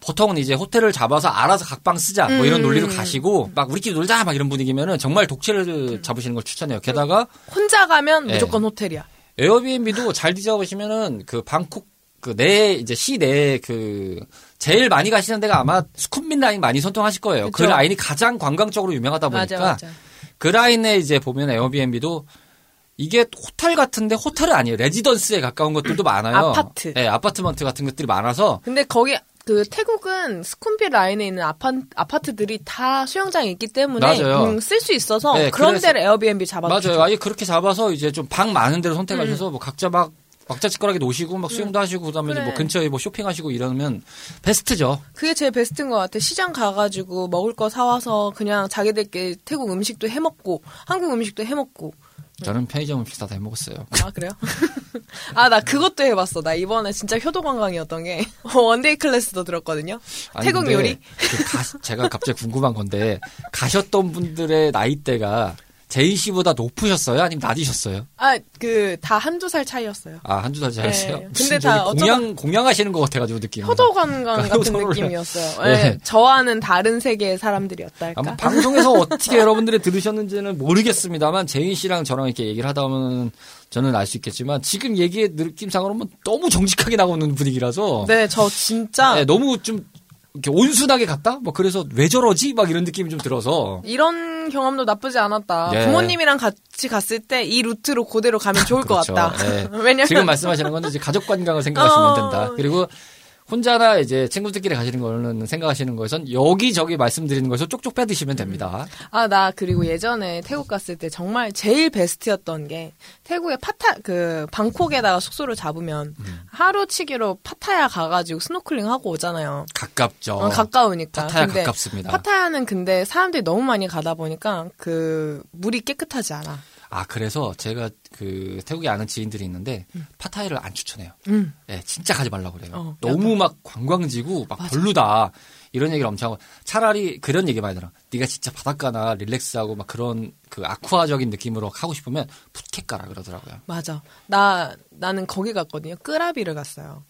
보통은 이제 호텔을 잡아서 알아서 각방 쓰자 뭐 이런 음. 논리로 가시고 막 우리끼리 놀자 막 이런 분위기면은 정말 독채를 잡으시는 걸 추천해요. 게다가 혼자 가면 예. 무조건 호텔이야. 에어비앤비도 잘 뒤져보시면은 그 방콕 그내 이제 시내 그 제일 많이 가시는 데가 아마 스쿰민 라인 많이 선통하실 거예요. 그 그쵸. 라인이 가장 관광적으로 유명하다 보니까 맞아, 맞아. 그 라인에 이제 보면 Airbnb도 이게 호텔 같은데 호텔은 아니에요. residence에 가까운 것들도 많아요. 아파트. 네, 아파트먼트 같은 것들이 많아서 근데 거기 그 태국은 스쿰빗 라인에 있는 아파, 아파트들이 다 수영장이 있기 때문에 맞아요. 쓸수 있어서 네, 그런 데를 Airbnb 잡아 맞아요. 아예 그렇게 잡아서 이제 좀 방 많은 음. 선택하셔서 뭐 각자 막 막자짓거리하게 노시고 막 수영도 하시고 그다음에 그래. 뭐 근처에 뭐 쇼핑하시고 이러면 베스트죠. 그게 제일 베스트인 것 같아. 시장 가가지고 먹을 거 사와서 그냥 자기들끼리 태국 음식도 해 먹고 한국 음식도 해 먹고. 저는 편의점 음식 다 해먹었어요. 아 그래요? 아 나 그것도 해봤어. 나 이번에 진짜 효도 관광이었던 게 one day class도 들었거든요. 아니, 태국 요리. 그 가- 제가 갑자기 궁금한 건데 가셨던 분들의 나이대가 제인 씨보다 높으셨어요? 아니면 낮으셨어요? 아 그 다 한두 살 차이였어요. 아 한두 살 차이였어요? 네. 근데 다 공양 공양하시는 것 같아가지고 느낌. 효도 관광 같은 서로를- 느낌이었어요. 네. 네, 저와는 다른 세계의 사람들이었달까. 방송에서 어떻게 여러분들이 들으셨는지는 모르겠습니다만 제인 씨랑 저랑 이렇게 얘기를 하다 보면 저는 알 수 있겠지만 지금 얘기의 느낌상으로는 너무 정직하게 나오는 분위기라서 네, 저 진짜 네, 너무 좀 이렇게 온순하게 갔다? 뭐 그래서 왜 저러지? 막 이런 느낌이 좀 들어서 이런 경험도 나쁘지 않았다. 예. 부모님이랑 같이 갔을 때 이 루트로 그대로 가면 좋을 그렇죠. 것 같다. 네. 왜냐면 지금 말씀하시는 건 이제 가족 관광을 생각하시면 어. 된다. 그리고 혼자나 이제 친구들끼리 가시는 거는 생각하시는 거에선 여기저기 말씀드리는 거에서 쪽쪽 빼드시면 됩니다. 아, 나 그리고 예전에 태국 갔을 때 정말 제일 베스트였던 게 태국의 파타 그 방콕에다가 숙소를 잡으면 음. 하루치기로 파타야 가가지고 스노클링 하고 오잖아요. 가깝죠. 어, 가까우니까. 파타야 근데 가깝습니다. 파타야는 근데 사람들이 너무 많이 가다 보니까 그 물이 깨끗하지 않아. 아 그래서 제가 그 태국에 아는 지인들이 있는데 파타야를 안 추천해요. 음. 예, 진짜 가지 말라고 그래요. 어, 너무 막 관광지고 막 별로다. 이런 얘기를 엄청 하고 차라리 그런 얘기 많이 들어. 네가 진짜 바닷가나 릴렉스하고 막 그런 그 아쿠아적인 느낌으로 하고 싶으면 푸켓 가라 그러더라고요. 맞아. 나 나는 거기 갔거든요. 끄라비를 갔어요.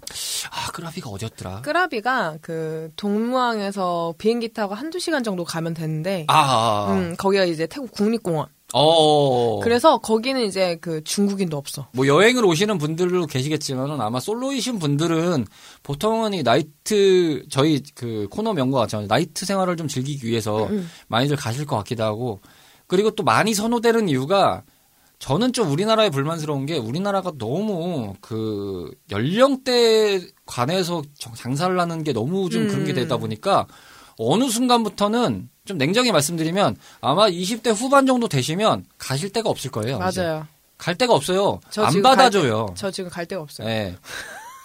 아 끄라비가 어디였더라? 끄라비가 그 동무항에서 비행기 타고 한두 시간 정도 가면 되는데 아, 아, 아. 음, 거기가 이제 태국 국립공원. 어. 그래서 거기는 이제 그 중국인도 없어. 뭐 여행을 오시는 분들도 계시겠지만은 아마 솔로이신 분들은 보통은 이 나이트 저희 그 코너 명과 같이 나이트 생활을 좀 즐기기 위해서 많이들 가실 것 같기도 하고 그리고 또 많이 선호되는 이유가 저는 좀 우리나라에 불만스러운 게 우리나라가 너무 그 연령대 관해서 정- 장사를 하는 게 너무 좀 그런 게 되다 보니까 어느 순간부터는 좀 냉정히 말씀드리면 아마 20대 후반 정도 되시면 가실 데가 없을 거예요. 이제. 맞아요. 갈 데가 없어요. 저안 받아줘요. 데- 저 지금 갈 데가 없어요. 예.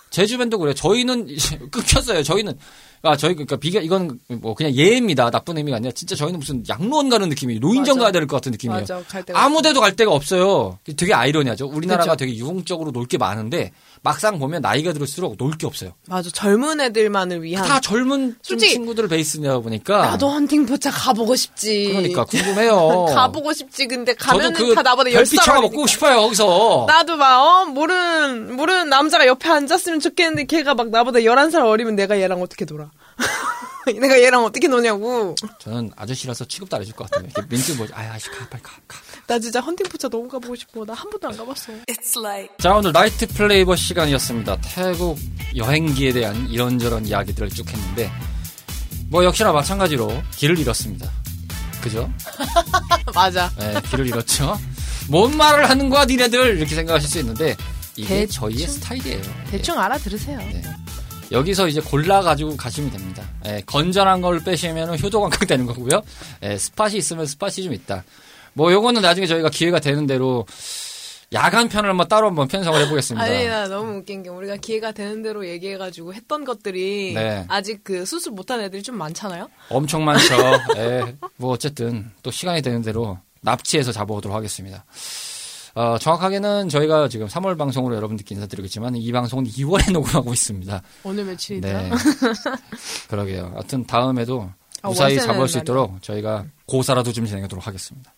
제 주변도 그래요. 저희는 이제 끊겼어요. 저희는 아 저희 그러니까 비교 이건 뭐 그냥 예입니다. 나쁜 의미가 아니라 진짜 저희는 무슨 양로원 가는 느낌이에요. 노인정 맞아. 가야 될 것 같은 느낌이에요. 맞아. 갈 데가 아무 데도 갈 데가 없어요. 되게 아이러니하죠. 우리나라가 그쵸. 되게 유흥적으로 놀 게 많은데 막상 보면 나이가 들을수록 놀 게 없어요. 맞아. 젊은 애들만을 위한. 다 젊은 좀 솔직히 친구들 베이스냐 보니까 나도 헌팅 포차 가보고 싶지. 그러니까 궁금해요. 가보고 싶지. 근데 가면은 그 다 나보다 별빛차가 10살 먹고 싶어요 거기서. 나도 막, 어, 모르는, 모르는 남자가 옆에 앉았으면 좋겠는데 걔가 막 나보다 11살 어리면 내가 얘랑 어떻게 놀아. 내가 얘랑 어떻게 노냐고. 저는 아저씨라서 취급도 안 해줄 것 같아요. 이렇게 멘트 뭐지? 아, 아씨 가 빨리 가. 가. 나 진짜 헌팅 포차 너무 가보고 싶어. 나 한 번도 안 가봤어. 자 오늘 나이트 플레이버 시간이었습니다. 태국 여행기에 대한 이런저런 이야기들을 쭉 했는데 뭐 역시나 마찬가지로 길을 잃었습니다. 그죠? 맞아. 네, 길을 잃었죠. 뭔 말을 하는 거야 니네들 이렇게 생각하실 수 있는데 이게 대충. 저희의 스타일이에요. 대충 알아들으세요. 네. 여기서 이제 골라 가지고 가시면 됩니다. 예, 건전한 걸 빼시면 효도 관광 되는 거고요. 예, 스팟이 있으면 스팟이 좀 있다. 뭐 요거는 나중에 저희가 기회가 되는 대로 야간 편을 한번 따로 한번 편성을 해보겠습니다. 아니, 나 너무 웃긴 게 우리가 기회가 되는 대로 얘기해가지고 했던 것들이 네. 아직 그 수습 못한 애들이 좀 많잖아요? 엄청 많죠. 예, 뭐 어쨌든 또 시간이 되는 대로 납치해서 잡아오도록 하겠습니다. 어, 정확하게는 저희가 지금 3월 방송으로 여러분들께 인사드리겠지만 이 방송은 2월에 녹음하고 있습니다. 오늘 며칠이더라? 네. 그러게요. 하여튼 다음에도 아, 무사히 잡아올 수 있도록 저희가 고사라도 좀 진행하도록 하겠습니다.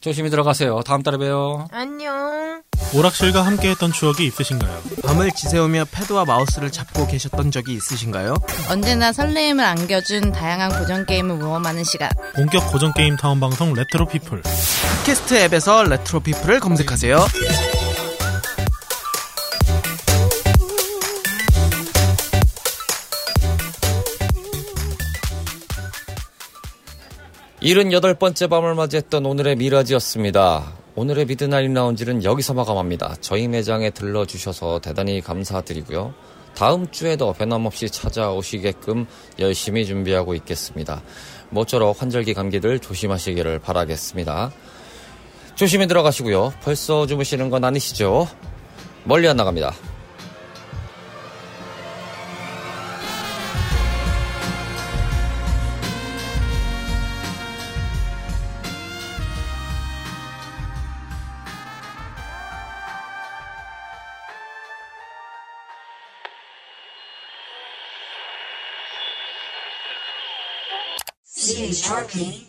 조심히 들어가세요. 다음 달에 봬요. 안녕. 오락실과 함께했던 추억이 있으신가요? 밤을 지새우며 패드와 마우스를 잡고 계셨던 적이 있으신가요? 언제나 설레임을 안겨준 다양한 고전 게임을 모험하는 시간. 본격 고전 게임 타운 방송 Retro People. 팟캐스트 앱에서 Retro People을 검색하세요. 일흔여덟 번째 밤을 맞이했던 오늘의 미라지였습니다. 오늘의 Midnight Lounge는 여기서 마감합니다. 저희 매장에 들러주셔서 대단히 감사드리고요. 다음 주에도 변함없이 찾아오시게끔 열심히 준비하고 있겠습니다. 모쪼록 환절기 감기들 조심하시기를 바라겠습니다. 조심히 들어가시고요. 벌써 주무시는 건 아니시죠? 멀리 안 나갑니다. Sharpie.